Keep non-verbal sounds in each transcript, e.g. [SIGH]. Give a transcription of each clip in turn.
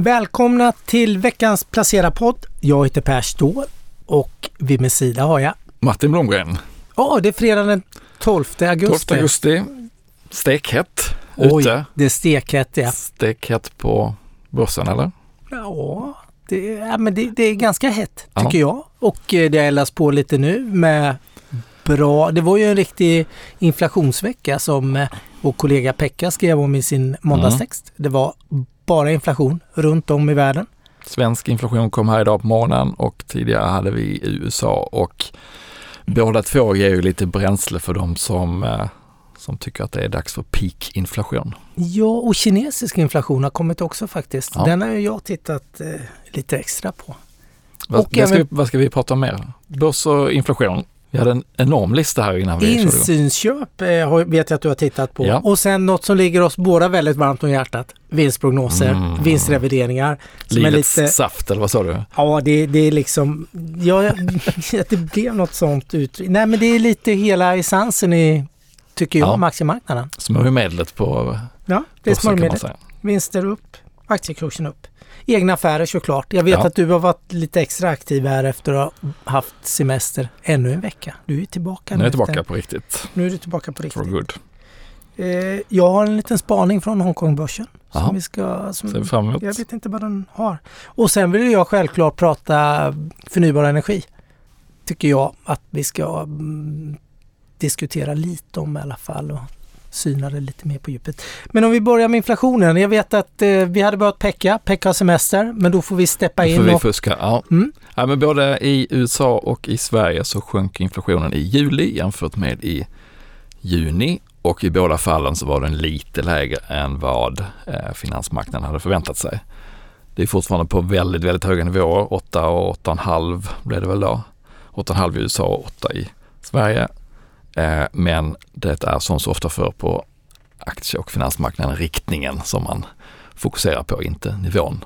Välkomna till veckans Placera-podd. Jag heter Per Ståhl och vid min sida har jag... Martin Blomgren. Ja, det är fredag den 12 augusti. 12 augusti. Stekhett Oj, ute. det är stekhett ja. Stekhett på börsen eller? Ja, det, ja, men det, det är ganska hett tycker jag. Och eh, det eldas på lite nu med bra... Det var ju en riktig inflationsvecka som eh, vår kollega Pekka skrev om i sin måndagstext. Det var bara inflation runt om i världen. Svensk inflation kom här idag på morgonen och tidigare hade vi i USA och båda två ger ju lite bränsle för de som, eh, som tycker att det är dags för peak-inflation. Ja, och kinesisk inflation har kommit också faktiskt. Ja. Den har ju jag tittat eh, lite extra på. Vad, ska, även- vi, vad ska vi prata om mer? Börs och inflation. Vi hade en enorm lista här innan vi. Insynsköp eh, vet jag att du har tittat på. Ja. Och sen något som ligger oss båda väldigt varmt om hjärtat. Vinstprognoser, Mm. vinstrevideringar. Livets lite, saft eller vad sa du? ja, det, det är liksom... [LAUGHS] Ja, det blev något sånt ut. Nej, men det är lite hela essensen i, tycker jag, Ja. om aktiemarknaden. Smörjmedlet på Ja, det är säga. Vinster upp, aktiekursen upp. Egna affärer såklart. Jag vet Ja. att du har varit lite extra aktiv här efter att ha haft semester ännu en vecka. Du är tillbaka Nu är jag tillbaka på riktigt. Nu är du tillbaka på riktigt. For good. Eh, jag har en liten spaning från Hongkongbörsen. Som vi ska... Som, Ser vi fram emot. jag vet inte vad den har. Och sen vill jag självklart prata förnybar energi. Tycker jag att vi ska mm, diskutera lite om i alla fall och syna det lite mer på djupet. Men om vi börjar med inflationen. Jag vet att eh, vi hade börjat pecka, pecka har semester, men då får vi steppa Då in får vi och... fuska. Ja. Mm. Ja, men både i USA och i Sverige så sjönk inflationen i juli jämfört med i juni och i båda fallen så var den lite lägre än vad eh, finansmarknaden hade förväntat sig. Det är fortfarande på väldigt, väldigt höga nivåer. 8 och 8,5 blev det väl då. 8,5 i USA och 8 i Sverige. Eh, men det är som så ofta för på aktie och finansmarknaden riktningen som man fokuserar på, inte nivån.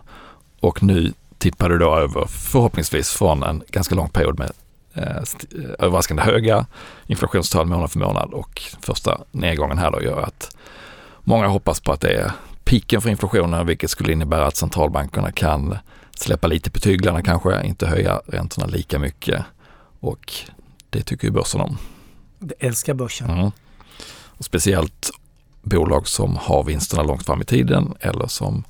Och nu tippar du då över förhoppningsvis från en ganska lång period med eh, eh, överraskande höga inflationstal månad för månad och första nedgången här då gör att många hoppas på att det är piken för inflationen vilket skulle innebära att centralbankerna kan släppa lite på tyglarna kanske, inte höja räntorna lika mycket och det tycker ju börsen om. Jag älskar börsen. Mm. Och speciellt bolag som har vinsterna långt fram i tiden eller som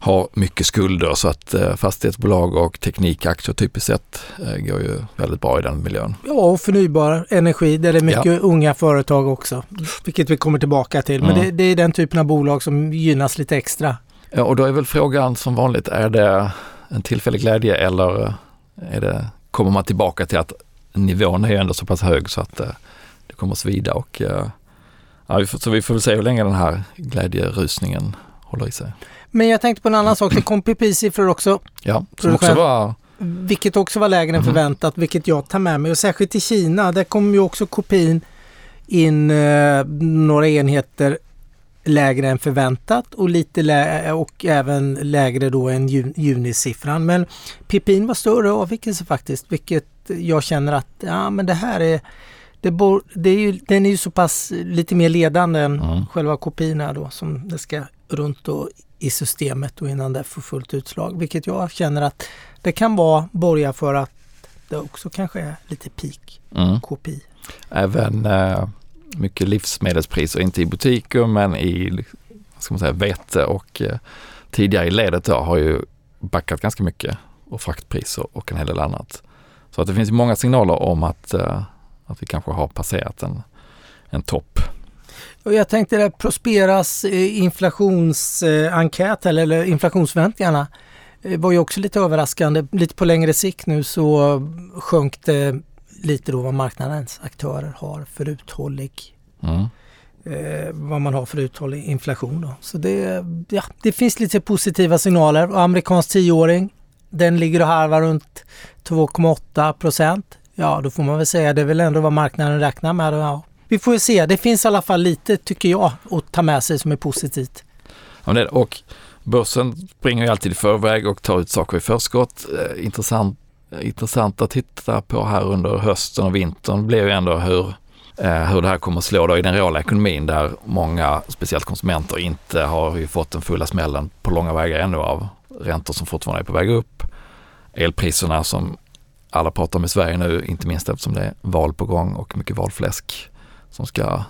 har mycket skulder så att eh, fastighetsbolag och teknikaktier typiskt sett eh, går ju väldigt bra i den miljön. Ja, och förnybar energi där det är mycket unga företag också. Vilket vi kommer tillbaka till. Men Mm. det, det är den typen av bolag som gynnas lite extra. Ja, och då är väl frågan som vanligt, är det en tillfällig glädje eller är det, kommer man tillbaka till att nivån är ju ändå så pass hög så att eh, det kommer att svida och eh, ja, vi får, så vi får väl se hur länge den här glädjerusningen håller i sig. Men jag tänkte på en annan sak. Det kom PPI-siffror också. Ja, som också var Vilket också var lägre än Mhm. förväntat. Vilket jag tar med mig. Och särskilt i Kina. Där kom ju också kopin in eh, några enheter lägre än förväntat och lite lä- och även lägre då än ju- junisiffran. Men PPIn var större avvikelse faktiskt, vilket jag känner att ja, men det här är det bor, det är ju, den är ju så pass lite mer ledande än Mm. själva här då som det ska runt då i systemet och innan det får fullt utslag. Vilket jag känner att det kan vara borga för att det också kanske är lite peak mm. KPI. även eh, mycket livsmedelspriser, inte i butiker men i vad ska man säga, vete och eh, tidigare i ledet då har ju backat ganska mycket och fraktpriser och en hel del annat. Så att det finns ju många signaler om att, eh, att vi kanske har passerat en, en topp. Och jag tänkte det Prosperas eh, inflationsenkät eller, inflationsförväntningarna eh, var ju också lite överraskande. Lite på längre sikt nu så sjönk det lite då vad marknadens aktörer har för uthållig Mm. eh, vad man har för uthållig inflation. Då. Så det, ja, det finns lite positiva signaler. Och amerikansk tioåring, den ligger och harvar runt 2,8 procent. Ja, då får man väl säga det är väl ändå vad marknaden räknar med. Ja, vi får ju se. Det finns i alla fall lite, tycker jag, att ta med sig som är positivt. Ja, men det, och börsen springer ju alltid i förväg och tar ut saker i förskott. Eh, intressant, eh, intressant att titta på här under hösten och vintern blir ju ändå hur, eh, hur det här kommer att slå då i den reala ekonomin där många, speciellt konsumenter, inte har ju fått den fulla smällen på långa vägar ännu av räntor som fortfarande är på väg upp, elpriserna som alla pratar om i Sverige nu, inte minst eftersom det är val på gång och mycket valfläsk som ska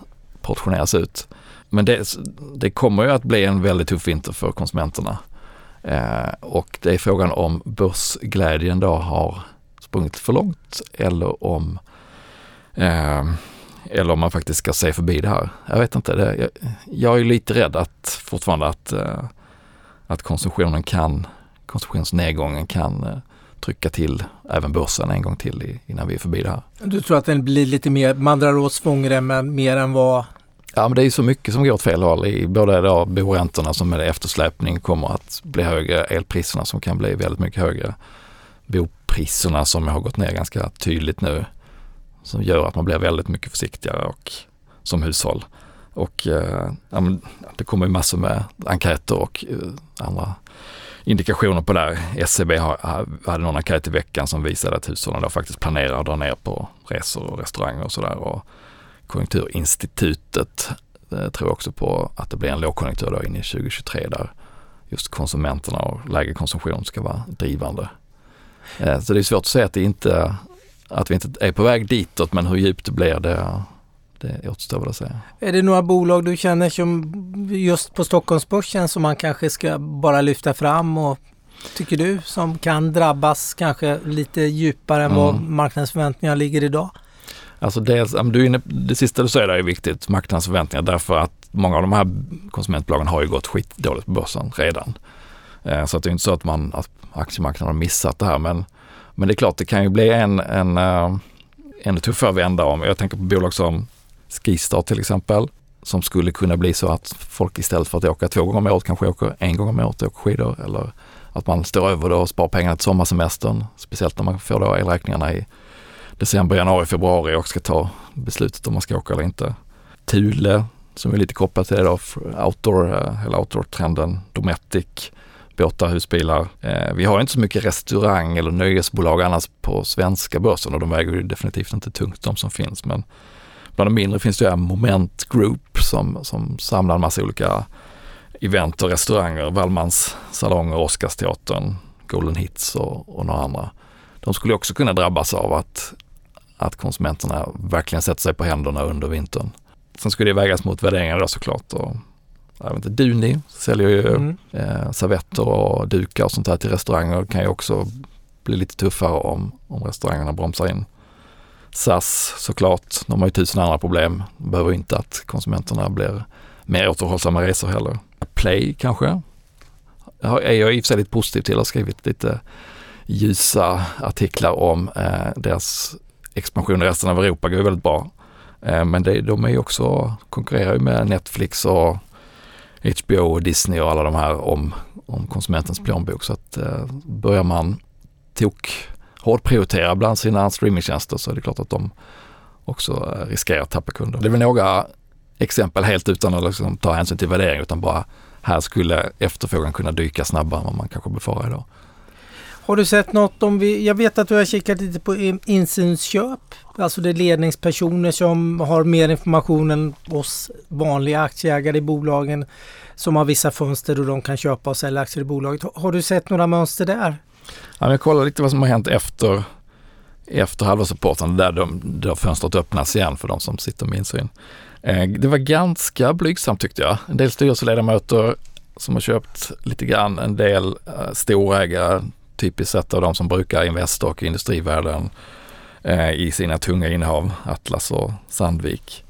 portioneras ut. Men det, det kommer ju att bli en väldigt tuff vinter för konsumenterna. Eh, och det är frågan om börsglädjen då har sprungit för långt eller om eh, eller om man faktiskt ska se förbi det här. Jag vet inte. Det, jag, jag, är lite rädd att fortfarande att, eh, att konsumtionen kan, konsumtionsnedgången kan eh, trycka till även börsen en gång till innan vi är förbi det här. Du tror att den blir lite mer, man drar åt svångremmen mer än vad Ja men det är så mycket som går åt fel håll i både då boräntorna som med eftersläpning kommer att bli högre, elpriserna som kan bli väldigt mycket högre, bopriserna som har gått ner ganska tydligt nu som gör att man blir väldigt mycket försiktigare och som hushåll. Och eh, ja, det kommer ju massor med enkäter och eh, andra indikationer på det här. SCB har, hade någon enkät i veckan som visade att hushållen då faktiskt planerar att dra ner på resor och restauranger och sådär. Konjunkturinstitutet eh, tror också på att det blir en lågkonjunktur då in i 2023 där just konsumenterna och lägre konsumtion ska vara drivande. Eh, så det är svårt att säga att, det inte, att vi inte är på väg ditåt men hur djupt det blir det, det återstår att säga. Är det några bolag du känner som just på Stockholmsbörsen som man kanske ska bara lyfta fram och tycker du som kan drabbas kanske lite djupare än mm. vad marknadsförväntningarna ligger idag? Alltså dels, du inne, det sista du säger där är viktigt, marknadens förväntningar, därför att många av de här konsumentbolagen har ju gått skitdåligt på börsen redan. Eh, så att det är inte så att, man, att aktiemarknaden har missat det här, men, men det är klart, det kan ju bli en, en uh, ännu tuffare vända om, jag tänker på bolag som Skistar till exempel, som skulle kunna bli så att folk istället för att åka två gånger om året kanske åker en gång om året och åker skidor eller att man står över och sparar pengarna till sommarsemestern, speciellt när man får då elräkningarna i december, januari, februari och ska ta beslutet om man ska åka eller inte. Thule som är lite kopplat till det då, outdoor, eh, hela outdoor-trenden, Dometic, båtar, husbilar. Eh, vi har inte så mycket restaurang eller nöjesbolag annars på svenska börsen och de väger ju definitivt inte tungt de som finns men bland de mindre finns det Moment Group som, som samlar en massa olika event och restauranger, Wallmans salonger, Oscarsteatern, Golden Hits och, och några andra. De skulle också kunna drabbas av att att konsumenterna verkligen sätter sig på händerna under vintern. Sen skulle det vägas mot värderingar då såklart. Och, jag vet inte, Duni säljer ju mm. eh, servetter och dukar och sånt här till restauranger. kan ju också bli lite tuffare om, om restaurangerna bromsar in. SAS såklart, de har ju tusen andra problem. De behöver inte att konsumenterna blir mer återhållsamma resor heller. Play kanske, Jag är jag i och för sig lite positiv till. Jag har skrivit lite ljusa artiklar om eh, deras expansion i resten av Europa går ju väldigt bra. Eh, men det, de är ju också, konkurrerar ju med Netflix och HBO och Disney och alla de här om, om konsumentens plånbok. Så att eh, börjar man tok hårt prioritera bland sina streamingtjänster så är det klart att de också eh, riskerar att tappa kunder. Det är väl några exempel helt utan att liksom ta hänsyn till värdering utan bara här skulle efterfrågan kunna dyka snabbare än vad man kanske befarar idag. Har du sett något om vi, jag vet att du har kikat lite på insynsköp. Alltså det är ledningspersoner som har mer information än oss vanliga aktieägare i bolagen som har vissa fönster och de kan köpa och sälja aktier i bolaget. Har du sett några mönster där? Ja, jag kollar lite vad som har hänt efter, efter halvårsrapporten där, de, där fönstret öppnas igen för de som sitter med insyn. Eh, det var ganska blygsamt tyckte jag. En del styrelseledamöter som har köpt lite grann, en del eh, storägare typiskt sett av de som brukar Investor och industrivärden eh, i sina tunga innehav, Atlas och Sandvik.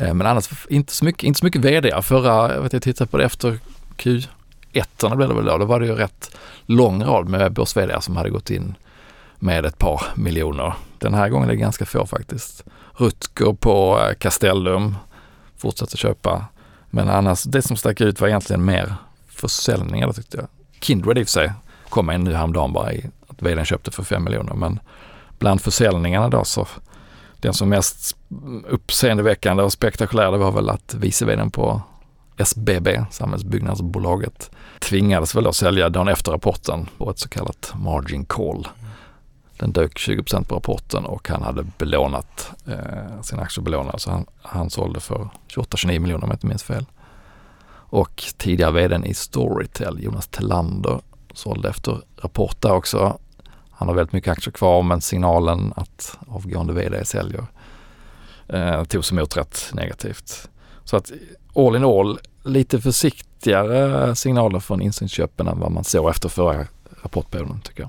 Eh, men annars inte så mycket, inte så mycket vd. Förra, jag vet jag tittade på det efter Q1 blev det väl då, då var det ju rätt lång rad med börs som hade gått in med ett par miljoner. Den här gången är det ganska få faktiskt. Rutger på eh, Castellum fortsatte köpa. Men annars, det som stack ut var egentligen mer försäljningar tyckte jag. Kindred i och för sig kom in nu häromdagen bara i att vdn köpte för 5 miljoner. Men bland försäljningarna då så den som mest uppseendeväckande och spektakulär det var väl att vice vdn på SBB, Samhällsbyggnadsbolaget, tvingades väl då sälja dagen efter rapporten på ett så kallat margin call. Den dök 20% på rapporten och han hade belånat eh, sina aktier belånade så han, han sålde för 28-29 miljoner om jag inte minns fel. Och tidigare vdn i Storytel, Jonas Tellander, sålde efter rapport där också. Han har väldigt mycket aktier kvar men signalen att avgående vd säljer eh, togs emot rätt negativt. Så att all in all lite försiktigare signaler från insynsköpen än vad man såg efter förra rapportperioden tycker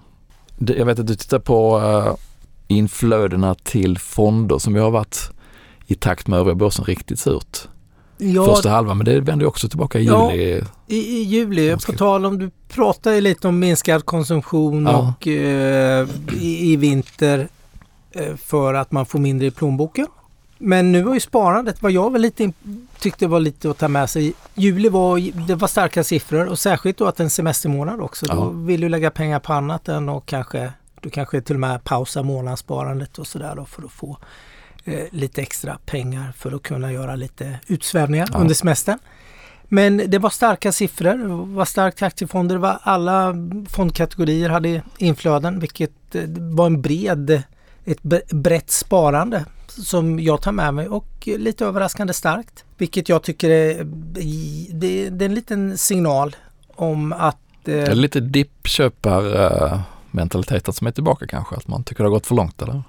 jag. Jag vet att du tittar på eh, inflödena till fonder som ju har varit i takt med övriga börsen riktigt surt. Ja, Första halvan, men det vänder också tillbaka i ja, juli. I, i juli, på tal om, du pratar lite om minskad konsumtion ja. och uh, i, i, vinter uh, för att man får mindre i plånboken. Men nu var ju sparandet, vad jag väl lite tyckte var lite att ta med sig. Juli var, det var starka siffror och särskilt då att en semestermånad också. Ja. Då vill du lägga pengar på annat än och kanske du kanske till och med pausar månadssparandet och sådär då för att få eh, lite extra pengar för att kunna göra lite utsvävningar ja. under semestern. Men det var starka siffror, det var starkt aktiefonder, var alla fondkategorier hade inflöden vilket eh, var en bred, ett brett sparande som jag tar med mig och lite överraskande starkt. Vilket jag tycker är, det, det är en liten signal om att... Eh, det är lite dippköparmentaliteten som är tillbaka kanske, att man tycker det har gått för långt eller?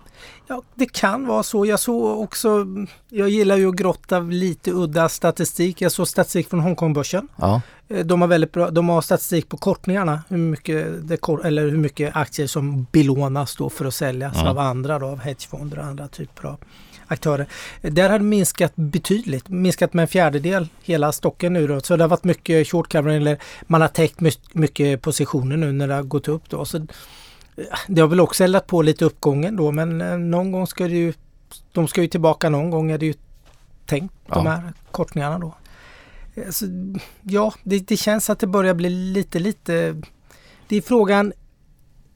Ja, det kan vara så. Jag såg också, jag gillar ju att grotta lite udda statistik. Jag såg statistik från Hongkongbörsen. Ja. Eh, de har väldigt bra, de har statistik på kortningarna, hur mycket, det, eller hur mycket aktier som belånas då för att säljas ja. av andra då, av hedgefonder och andra typer av aktörer. Där har det minskat betydligt, minskat med en fjärdedel hela stocken nu då. Så det har varit mycket short covering eller man har täckt mycket positioner nu när det har gått upp då. Så det har väl också eldat på lite uppgången då men eh, någon gång ska det ju, de ska ju tillbaka någon gång är det ju tänkt ja. de här kortningarna då. Alltså, ja, det, det, känns att det börjar bli lite, lite... Det är frågan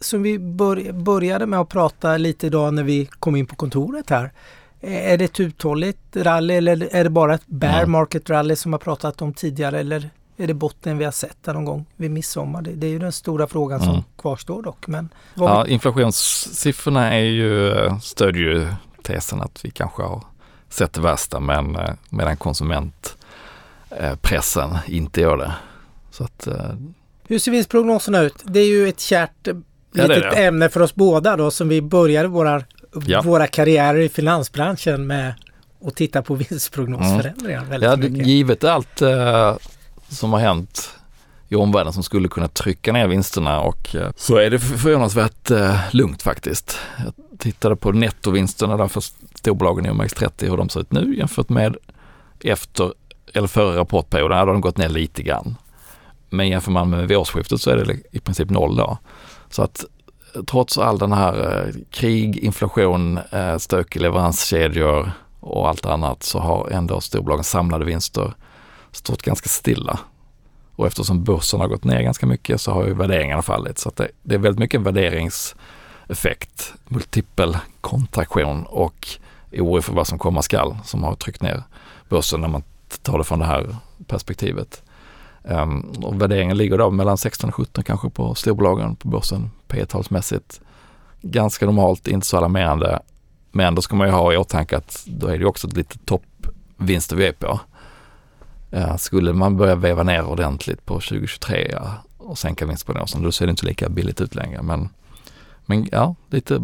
som vi bör, började med att prata lite idag när vi kom in på kontoret här. Är det ett uthålligt rally eller är det bara ett bear market rally som jag pratat om tidigare eller är det botten vi har sett där någon gång vid midsommar? Det, det är ju den stora frågan som mm. kvarstår dock. Men ja, vi... Inflationssiffrorna är ju, stödjer ju tesen att vi kanske har sett det värsta men eh, medan konsumentpressen inte gör det. Så att, eh, Hur ser vinstprognoserna ut? Det är ju ett kärt ja, litet ämne för oss båda då som vi började våra, ja. våra karriärer i finansbranschen med att titta på [LAUGHS] vinstprognosförändringar. Mm. Ja, givet allt eh, som har hänt i omvärlden som skulle kunna trycka ner vinsterna och eh, så är det förvånansvärt eh, lugnt faktiskt. Jag tittade på nettovinsterna där för storbolagen i OMX30 hur de ser ut nu jämfört med efter eller före rapportperioden, hade de gått ner lite grann. Men jämför man med vid årsskiftet så är det i princip noll då. Så att eh, trots all den här eh, krig, inflation, stök i leveranskedjor och allt annat så har ändå storbolagens samlade vinster stått ganska stilla. Och eftersom börsen har gått ner ganska mycket så har ju värderingarna fallit. Så det, det, är väldigt mycket värderingseffekt, multipel kontraktion och oro för vad som komma skall som har tryckt ner börsen när man tar det från det här perspektivet. Um, och värderingen ligger då mellan 16 och 17 kanske på storbolagen på börsen P talsmässigt Ganska normalt, inte så alarmerande. Men då ska man ju ha i åtanke att då är det också lite toppvinster vi är på. Ja, skulle man börja veva ner ordentligt på 2023 ja, och sänka vinstprognosen då ser det inte lika billigt ut längre. Men, men ja, lite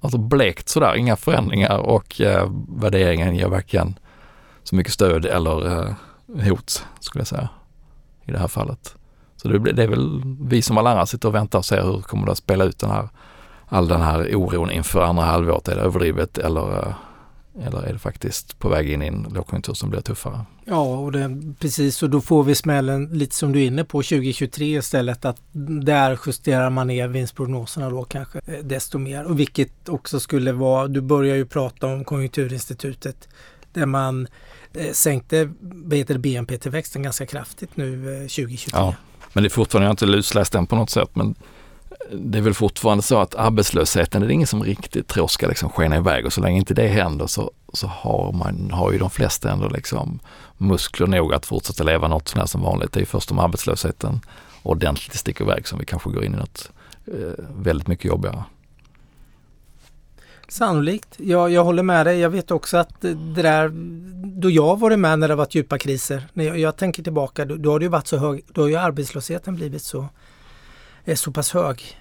alltså blekt sådär, inga förändringar och eh, värderingen ger varken så mycket stöd eller eh, hot skulle jag säga i det här fallet. Så det, det är väl vi som alla andra sitter och väntar och ser hur kommer det att spela ut den här, all den här oron inför andra halvåret. Är det överdrivet eller eh, eller är det faktiskt på väg in i en lågkonjunktur som blir tuffare? Ja, och det, precis och då får vi smällen lite som du är inne på 2023 istället att där justerar man ner vinstprognoserna då kanske eh, desto mer. Och vilket också skulle vara, du börjar ju prata om Konjunkturinstitutet där man eh, sänkte BNP-tillväxten ganska kraftigt nu eh, 2023. Ja, men det är fortfarande, jag har inte lusläst den på något sätt, men det är väl fortfarande så att arbetslösheten är det ingen som riktigt tror ska liksom skena iväg och så länge inte det händer så, så har, man, har ju de flesta ändå liksom muskler nog att fortsätta leva något sånär som vanligt. Det är ju först om arbetslösheten ordentligt sticker iväg som vi kanske går in i något eh, väldigt mycket jobbigare. Sannolikt. Ja, jag håller med dig. Jag vet också att det där, då jag varit med när det varit djupa kriser, när jag, jag tänker tillbaka, då, då har det ju varit så hög, då har ju arbetslösheten blivit så är så pass hög.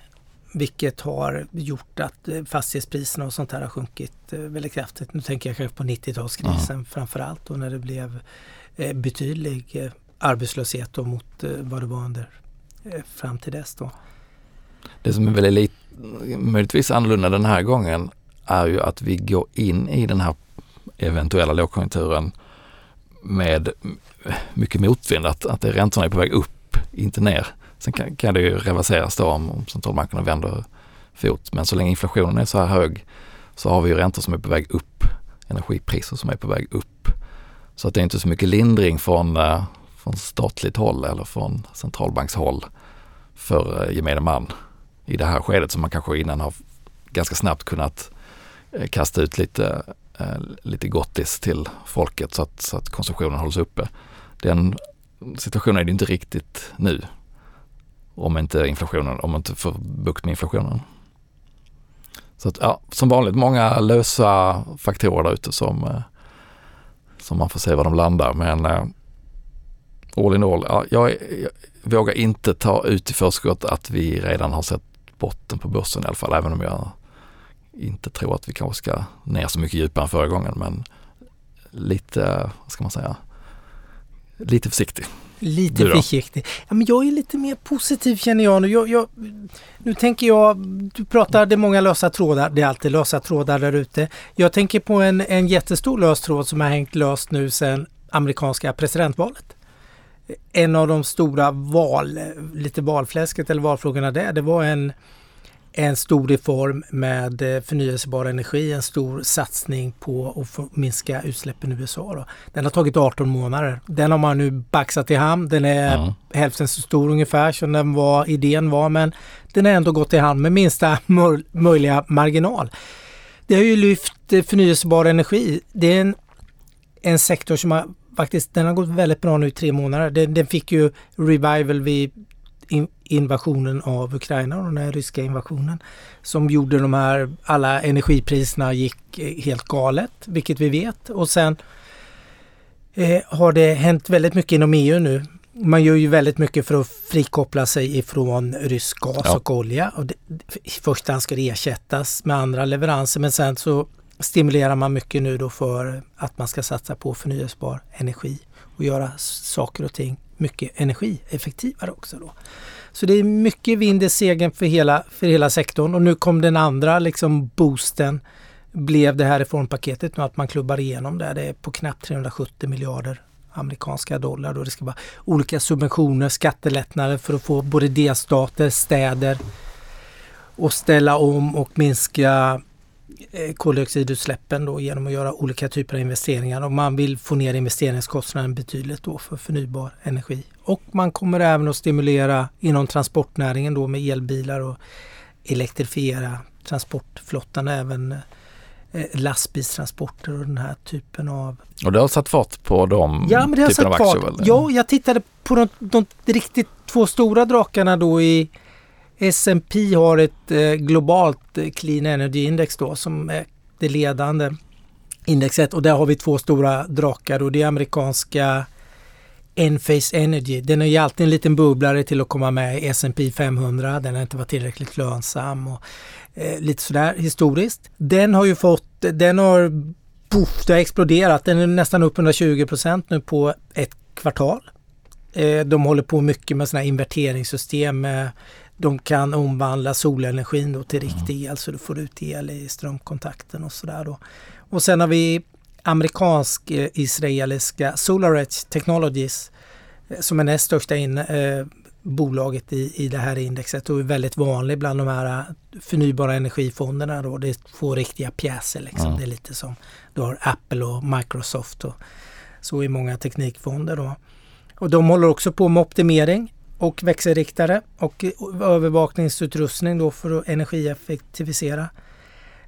Vilket har gjort att eh, fastighetspriserna och sånt här har sjunkit eh, väldigt kraftigt. Nu tänker jag kanske på 90-talskrisen mm. framförallt och när det blev eh, betydlig arbetslöshet då mot vad det var under fram till dess. Då. Det som är väldigt lite, möjligtvis annorlunda den här gången är ju att vi går in i den här eventuella lågkonjunkturen med mycket motvind, att, att räntorna är på väg upp, inte ner. Sen kan, kan det ju reverseras då om, om centralbankerna vänder fot. Men så länge inflationen är så här hög så har vi ju räntor som är på väg upp, energipriser som är på väg upp. Så att det är inte så mycket lindring från, eh, från statligt håll eller från centralbankshåll för eh, gemene man i det här skedet som man kanske innan har ganska snabbt kunnat eh, kasta ut lite, lite gottis till folket så att, så att konsumtionen hålls uppe. Den situationen är det inte riktigt nu om inte inflationen, om man inte får bukt med inflationen. Så att ja, som vanligt många lösa faktorer där ute som, eh, som man får se var de landar. Men eh, all in all, ja, jag, jag vågar inte ta ut i förskott att vi redan har sett botten på börsen i alla fall, även om jag inte tror att vi kanske ska ner så mycket djupare än förra gången. Men lite, vad ska man säga, lite försiktig. Lite försiktig. Ja, men jag är lite mer positiv känner jag nu. Jag, jag, nu tänker jag, du är många lösa trådar. Det är alltid lösa trådar där ute. Jag tänker på en, en jättestor lös tråd som har hängt löst nu sedan amerikanska presidentvalet. En av de stora val, lite valfläsket eller valfrågorna där, det var en en stor reform med eh, förnyelsebar energi, en stor satsning på att minska utsläppen i USA. Då. Den har tagit 18 månader. Den har man nu baxat i hamn. Den är mm. hälften så stor ungefär som den var, idén var men den har ändå gått i hamn med minsta möjliga marginal. Det har ju lyft eh, förnyelsebar energi. Det är en, en sektor som har faktiskt, den har gått väldigt bra nu i tre månader. Den, den fick ju revival vid invasionen av Ukraina och den här ryska invasionen som gjorde de här, alla energipriserna gick eh, helt galet, vilket vi vet. Och sen eh, har det hänt väldigt mycket inom EU nu. Man gör ju väldigt mycket för att frikoppla sig ifrån rysk gas ja. och olja. Och det, I första hand ska det ersättas med andra leveranser men sen så stimulerar man mycket nu då för att man ska satsa på förnyelsebar energi och göra saker och ting mycket energieffektivare också. Då. Så det är mycket vind i segern för hela, för hela sektorn och nu kom den andra liksom boosten blev det här reformpaketet nu att man klubbar igenom det. Det är på knappt 370 miljarder amerikanska dollar. Då det ska vara olika subventioner, skattelättnader för att få både delstater, städer och ställa om och minska koldioxidutsläppen då genom att göra olika typer av investeringar och man vill få ner investeringskostnaden betydligt då för förnybar energi. Och man kommer även att stimulera inom transportnäringen då med elbilar och elektrifiera transportflottan även eh, lastbilstransporter och den här typen av... Och det har satt fart på de ja, men det har satt? Fart. Ja, jag tittade på de, de riktigt två stora drakarna då i S&P har ett eh, globalt eh, Clean Energy Index då som är det ledande indexet och där har vi två stora drakar och det är amerikanska Enphase Energy. Den är ju alltid en liten bubblare till att komma med i S&P 500. Den har inte varit tillräckligt lönsam och eh, lite sådär historiskt. Den har ju fått, den har, puff, det har exploderat. Den är nästan upp 120 procent nu på ett kvartal. Eh, de håller på mycket med sådana här inverteringssystem Eh, de kan omvandla solenergin då till riktig mm. el så du får ut el i strömkontakten och sådär då. Och sen har vi amerikansk-israeliska eh, SolarEdge Technologies eh, som är näst största in, eh, bolaget i, i det här indexet och är väldigt vanlig bland de här eh, förnybara energifonderna. Då. Det två riktiga pjäser. Liksom. Mm. Det är lite som du har Apple och Microsoft och så i många teknikfonder. Då. Och de håller också på med optimering och växelriktare och övervakningsutrustning då för att energieffektivisera.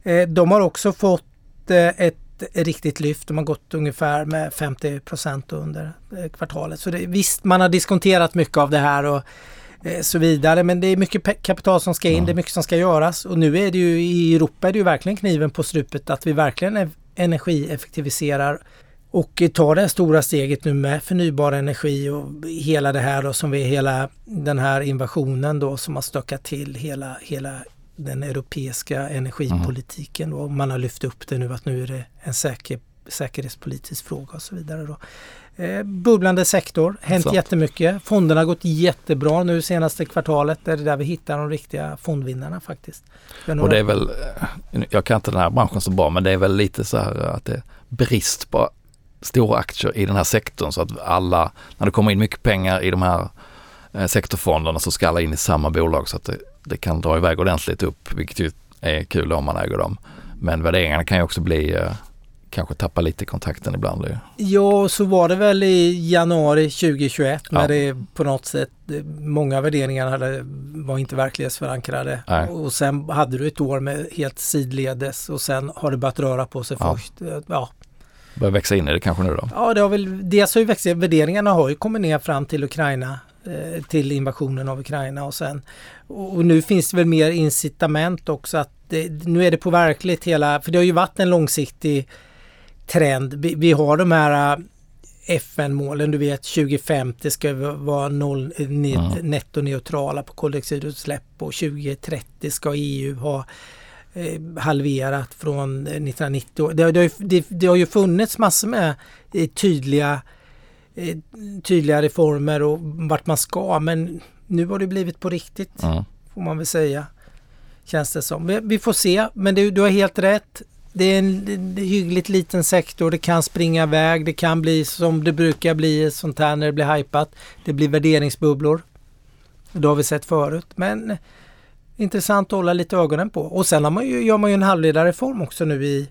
Eh, de har också fått eh, ett riktigt lyft. De har gått ungefär med 50% under eh, kvartalet. Så det, visst, man har diskonterat mycket av det här och så vidare. Men det är mycket kapital som ska in, det är mycket som ska göras. Och nu är det ju i Europa är det ju verkligen kniven på strupet att vi verkligen energieffektiviserar och ta det stora steget nu med förnybar energi och hela det här då som vi hela den här invasionen då som har stökat till hela, hela den europeiska energipolitiken. Och man har lyft upp det nu att nu är det en säker, säkerhetspolitisk fråga och så vidare. Då. Eh, bubblande sektor, hänt Sant. jättemycket. Fonderna har gått jättebra nu senaste kvartalet. Det är där vi hittar de riktiga fondvinnarna faktiskt. Och det är väl, eh, jag kan inte den här branschen så bra, men det är väl lite så här att det är brist på stora aktier i den här sektorn så att alla, när det kommer in mycket pengar i de här eh, sektorfonderna så ska alla in i samma bolag så att det, det kan dra iväg ordentligt upp, vilket ju är kul om man äger dem. Men värderingarna kan ju också bli eh, kanske tappa lite kontakten ibland. Ja, så var det väl i januari 2021 ja. när det på något sätt, många värderingar hade, var inte verklighetsförankrade. Nej. Och sen hade du ett år med helt sidledes och sen har det börjat röra på sig ja. först. Ja, börjar växa in i det kanske nu då? Ja, det har väl, dels har ju växt, värderingarna har ju kommit ner fram till Ukraina eh, till invasionen av Ukraina och sen och nu finns det väl mer incitament också att det, nu är det på verkligt hela, för det har ju varit en långsiktig trend. Vi, vi har de här eh, FN-målen, du vet 2050 ska vi vara noll, eh, net, mm. nettoneutrala på koldioxidutsläpp och 2030 ska EU ha halverat från 1990. Det, det, det, det, har ju funnits massor med eh, tydliga, eh, tydliga reformer och vart man ska men nu har det blivit på riktigt mm. får man väl säga. Känns det som. Vi, vi får se men du, du har helt rätt. Det är en, en hyggligt liten sektor. Det kan springa iväg. Det kan bli som det brukar bli sånt här när det blir hypat. Det blir värderingsbubblor. Det har vi sett förut. Men intressant att hålla lite ögonen på. Och sen har man ju, gör man ju en halvledarreform också nu i,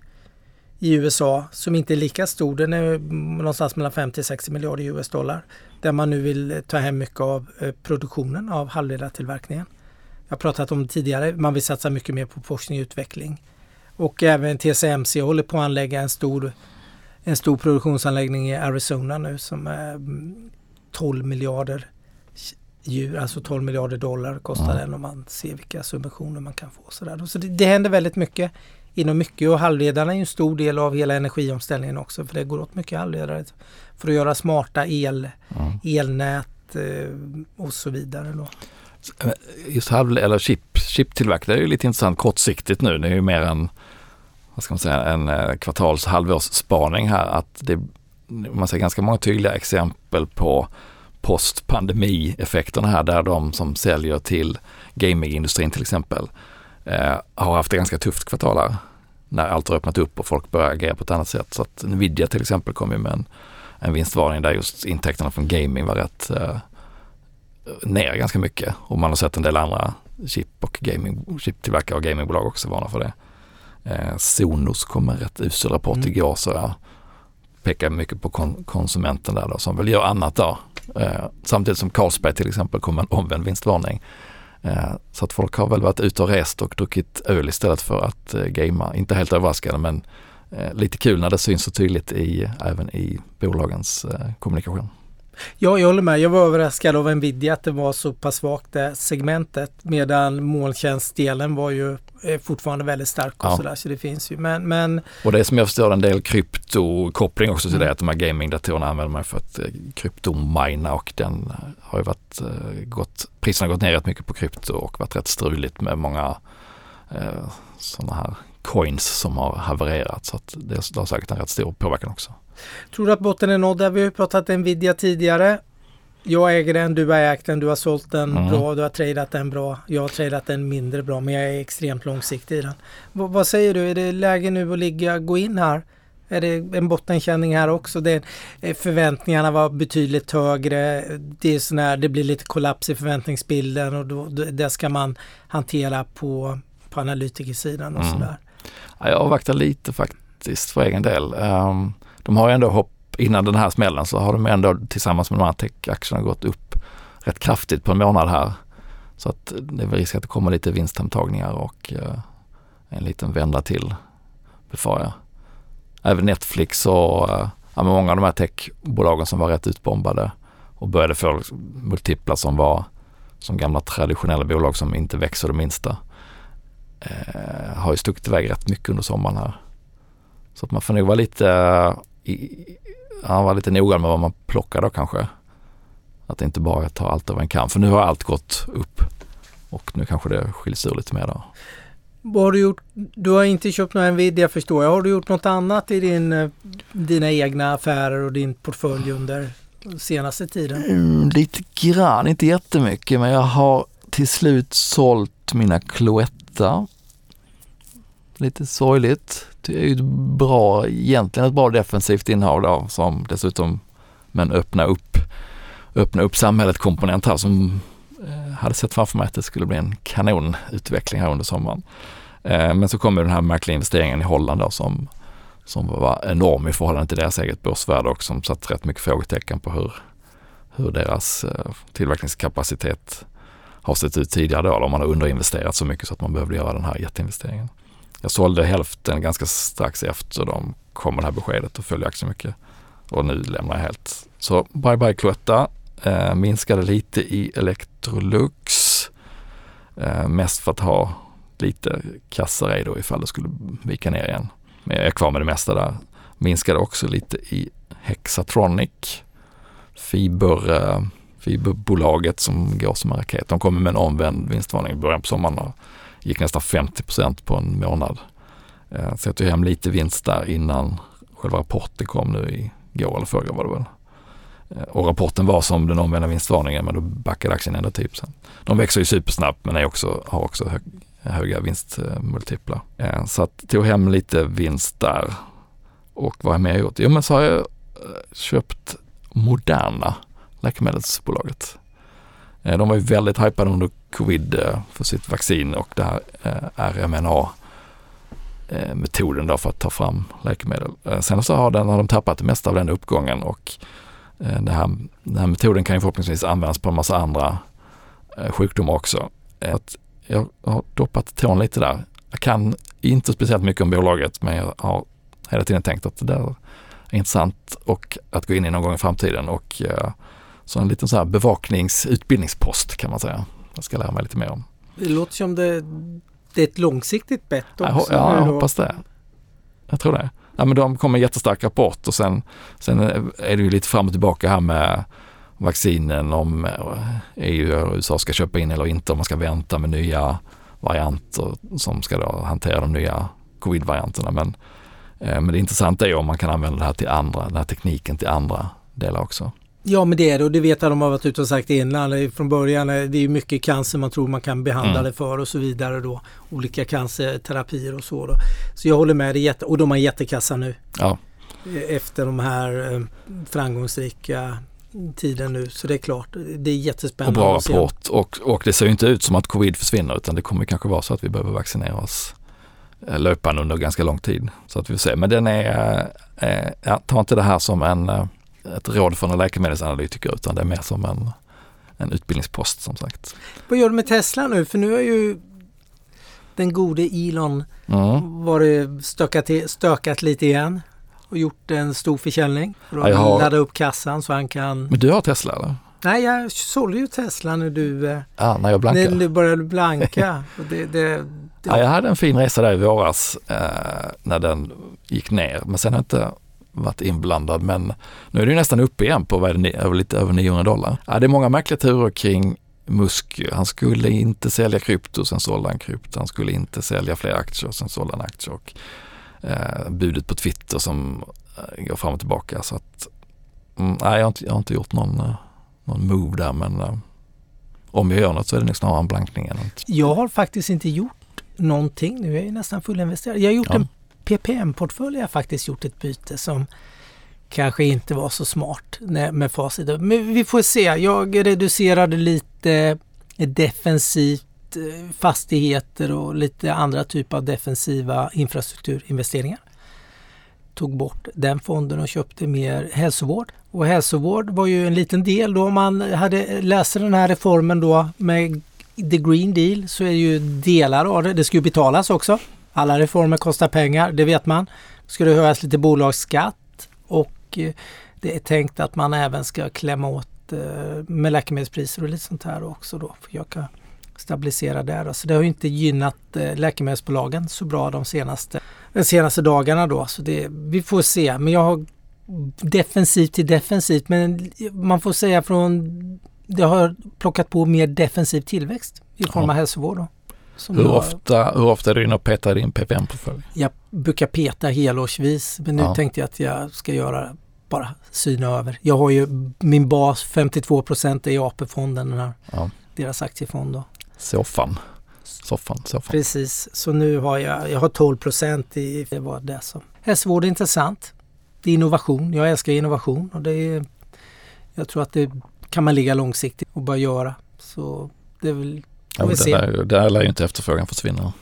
i USA som inte är lika stor. Den är någonstans mellan 50 60 miljarder US dollar. Där man nu vill ta hem mycket av eh, produktionen av halvledartillverkningen. Jag har pratat om det tidigare, man vill satsa mycket mer på forskning och utveckling. Och även TSMC håller på att anlägga en stor, en stor produktionsanläggning i Arizona nu som är mm, 12 miljarder djur, alltså 12 miljarder dollar kostar den om man ser vilka subventioner man kan få. Sådär. Så det, det händer väldigt mycket inom mycket och halvledarna är en stor del av hela energiomställningen också för det går åt mycket halvledare för att göra smarta el, mm. elnät eh, och så vidare. Då. Eh, just halv eller chip, chiptillverkare är ju lite intressant kortsiktigt nu. Det är ju mer en, vad ska man säga, en eh, kvartals halvårsspaning här att det man ser ganska många tydliga exempel på postpandemi-effekterna här där de som säljer till gamingindustrin till exempel eh, har haft det ganska tufft kvartal här. När allt har öppnat upp och folk börjar agera på ett annat sätt. Så att Nvidia till exempel kom ju med en, en vinstvarning där just intäkterna från gaming var rätt eh, ner ganska mycket och man har sett en del andra chip och gaming, chiptillverkare och gamingbolag också varna för det. Eh, Sonos kom med en rätt usel rapport mm. igår så pekar mycket på kon konsumenten där då som väl gör annat då Eh, samtidigt som Carlsberg till exempel kom med en omvänd vinstvarning. Eh, så att folk har väl varit ute och rest och druckit öl istället för att eh, gamea. Inte helt överraskande men eh, lite kul när det syns så tydligt i, även i bolagens eh, kommunikation. Ja, jag håller med. Jag var överraskad av Nvidia att det var så pass svagt det segmentet medan molntjänstdelen var ju fortfarande väldigt stark och ja. sådär så det finns ju. Men, men... Och det är som jag förstår en del kryptokoppling också till mm. det att de här gamingdatorerna använder man för att eh, kryptomina och den har ju varit eh, gått, priserna har gått ner rätt mycket på krypto och varit rätt struligt med många eh, sådana här coins som har havererat så att det, det har säkert en rätt stor påverkan också. Tror du att botten är nådd? Vi har pratat Nvidia tidigare. Jag äger den, du har ägt den, du har sålt den mm. bra, du har tradat den bra. Jag har tradat den mindre bra men jag är extremt långsiktig i den. V vad säger du, är det läge nu att ligga, gå in här? Är det en bottenkänning här också? Det, eh, förväntningarna var betydligt högre. Det, är sån här, det blir lite kollaps i förväntningsbilden och då, det ska man hantera på, på analytikersidan och mm. sådär. Ja, jag avvaktar lite faktiskt för egen del. Um, de har ändå hopp, innan den här smällen så har de ändå tillsammans med de här tech-aktierna gått upp rätt kraftigt på en månad här. Så att det är väl risk att det kommer lite vinsthemtagningar och eh, en liten vända till befarar jag. Även Netflix och eh, ja, många av de här techbolagen som var rätt utbombade och började få multiplar som var som gamla traditionella bolag som inte växer det minsta. Eh, har ju stuckit iväg rätt mycket under sommaren här. Så att man får nog vara lite han var lite noga med vad man plockar då kanske. Att inte bara ta allt över en kam. För nu har allt gått upp och nu kanske det skiljs ur lite mer då. Vad har du gjort? Du har inte köpt några Nvidia förstår jag. Har du gjort något annat i din, eh, dina egna affärer och din portfölj under senaste tiden? Mm, lite grann, inte jättemycket men jag har till slut sålt mina Cloetta. Lite sorgligt. Det är ju ett bra, egentligen ett bra defensivt innehav då som dessutom men öppna upp, öppna upp samhället komponent här som eh, hade sett framför mig att det skulle bli en kanonutveckling här under sommaren. Eh, men så kom den här märkliga investeringen i Holland då som, som var enorm i förhållande till deras eget börsvärde och som satt rätt mycket frågetecken på hur, hur deras eh, tillverkningskapacitet har sett ut tidigare då, om man har underinvesterat så mycket så att man behövde göra den här jätteinvesteringen. Jag sålde hälften ganska strax efter de kom med det här beskedet och följde aktien mycket. Och nu lämnar jag helt. Så bye bye Cloetta. Eh, minskade lite i Electrolux. Eh, mest för att ha lite kassa då ifall det skulle vika ner igen. Men jag är kvar med det mesta där. Minskade också lite i Hexatronic. Fiber, eh, fiberbolaget som går som en raket. De kommer med en omvänd vinstvarning i början på sommaren och gick nästan 50 procent på en månad. Eh, så jag tog hem lite vinst där innan själva rapporten kom nu i går eller förrgår var det väl. Eh, och rapporten var som den omvända vinstvarningen men då backade aktien ändå 10 typ De växer ju supersnabbt men är också, har också hög, höga vinstmultiplar. Eh, så att tog hem lite vinst där. Och vad har jag mer gjort? Jo men så har jag eh, köpt Moderna, läkemedelsbolaget. Eh, de var ju väldigt hypade under covid eh, för sitt vaccin och det här eh, RMNA eh, metoden då för att ta fram läkemedel. Sen så har, den, har de tappat det mesta av den uppgången och det här, den här metoden kan ju förhoppningsvis användas på en massa andra sjukdomar också. Att jag har doppat tån lite där. Jag kan inte speciellt mycket om bolaget men jag har hela tiden tänkt att det där är intressant och att gå in i någon gång i framtiden och så en liten så här bevakningsutbildningspost kan man säga. Jag ska lära mig lite mer om. Det låter som det det är ett långsiktigt bett också. Ja, jag hoppas det. Jag tror det. Ja, men de kommer jättestark rapport och sen, sen är det ju lite fram och tillbaka här med vaccinen om EU och USA ska köpa in eller inte, om man ska vänta med nya varianter som ska då hantera de nya covid-varianterna. Men, eh, men det intressanta är om man kan använda det här till andra, den här tekniken till andra delar också. Ja men det är det och det vet jag de har varit ute och sagt innan. Från början det är mycket cancer man tror man kan behandla mm. det för och så vidare då. Olika cancerterapier och så då. Så jag håller med, det jätte, och de har jättekassa nu. Ja. Efter de här eh, framgångsrika tiden nu. Så det är klart, det är jättespännande. Och bra rapport och, och det ser inte ut som att covid försvinner utan det kommer kanske vara så att vi behöver vaccinera oss eh, löpande under ganska lång tid. Så att vi får se. Men den är, eh, ja, ta inte det här som en eh, ett råd från en läkemedelsanalytiker utan det är mer som en, en utbildningspost som sagt. Vad gör du med Tesla nu? För nu har ju den gode Elon mm. varit stökat, stökat lite igen och gjort en stor försäljning. För att har... ladda upp kassan så han kan... Men du har Tesla eller? Nej, jag sålde ju Tesla när du, eh, ja, när jag blankade. När du började blanka. [LAUGHS] det, det, det... Ja, jag hade en fin resa där i våras eh, när den gick ner. Men sen har jag inte varit inblandad men nu är det nästan uppe igen på vad är det, lite över 900 dollar. Ja, det är många märkliga turer kring Musk. Han skulle inte sälja krypto, sen sålde han krypto. Han skulle inte sälja fler aktier, sen sålde han aktier. Och, eh, budet på Twitter som eh, går fram och tillbaka. Så att, mm, nej, jag har, inte, jag har inte gjort någon, eh, någon move där men eh, om jag gör något så är det nog snarare en blankning. Än något. Jag har faktiskt inte gjort någonting nu. Jag är nästan fullinvesterad. Jag har gjort ja. en PPM-portfölj har jag faktiskt gjort ett byte som kanske inte var så smart med facit. Men vi får se. Jag reducerade lite defensivt eh, fastigheter och lite andra typer av defensiva infrastrukturinvesteringar. Tog bort den fonden och köpte mer hälsovård. Och hälsovård var ju en liten del då. Om man hade läst den här reformen då med The Green Deal så är det ju delar av det. Det ska ju betalas också. Alla reformer kostar pengar, det vet man. Det ska det höjas lite bolagsskatt och eh, det är tänkt att man även ska klämma åt eh, med läkemedelspriser och lite sånt här också då. För jag kan stabilisera där. Så det har inte gynnat eh, läkemedelsbolagen så bra de senaste, de senaste dagarna då. Så det, vi får se. Men jag har defensivt till defensivt men man får säga från det har plockat på mer defensiv tillväxt i form av Ja. hälsovård. Då, Hur jag- ofta, hur ofta är du inne och petar i din PPM-portfölj? Jag brukar peta helårsvis men nu Ja. tänkte jag att jag ska göra bara syna över. Jag har ju min bas 52 procent i AP-fonden, den här, Ja. deras aktiefond. Då. Soffan. Soffan, soffan. Precis, så nu har jag, jag har 12 procent i, det var det som. Hästvård är intressant. Det är innovation, jag älskar innovation och det är, jag tror att det kan man ligga långsiktigt och bara göra. Så det är väl, Ja, vi se. där, där lär ju inte efterfrågan försvinna.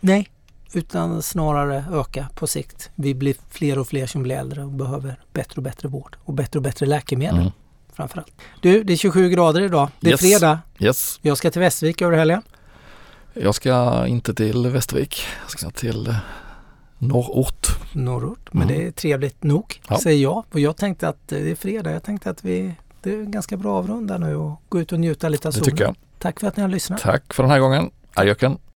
nej, utan snarare öka på sikt. Vi blir fler och fler som blir äldre och behöver bättre och bättre vård och bättre och bättre läkemedel Mm. framförallt. Du, det är 27 grader idag. Det är Yes. fredag. Yes, Jag ska till Västervik över helgen. jag ska inte till Västervik. Jag ska till eh, norrort. norrort. Men Mm. det är trevligt nog, Ja. säger jag. Och jag tänkte att eh, det är fredag. Jag tänkte att vi, det är ganska bra avrunda nu och gå ut och njuta lite av Det solen. tycker jag. Tack för att ni har lyssnat. Tack för den här gången. Adjöken.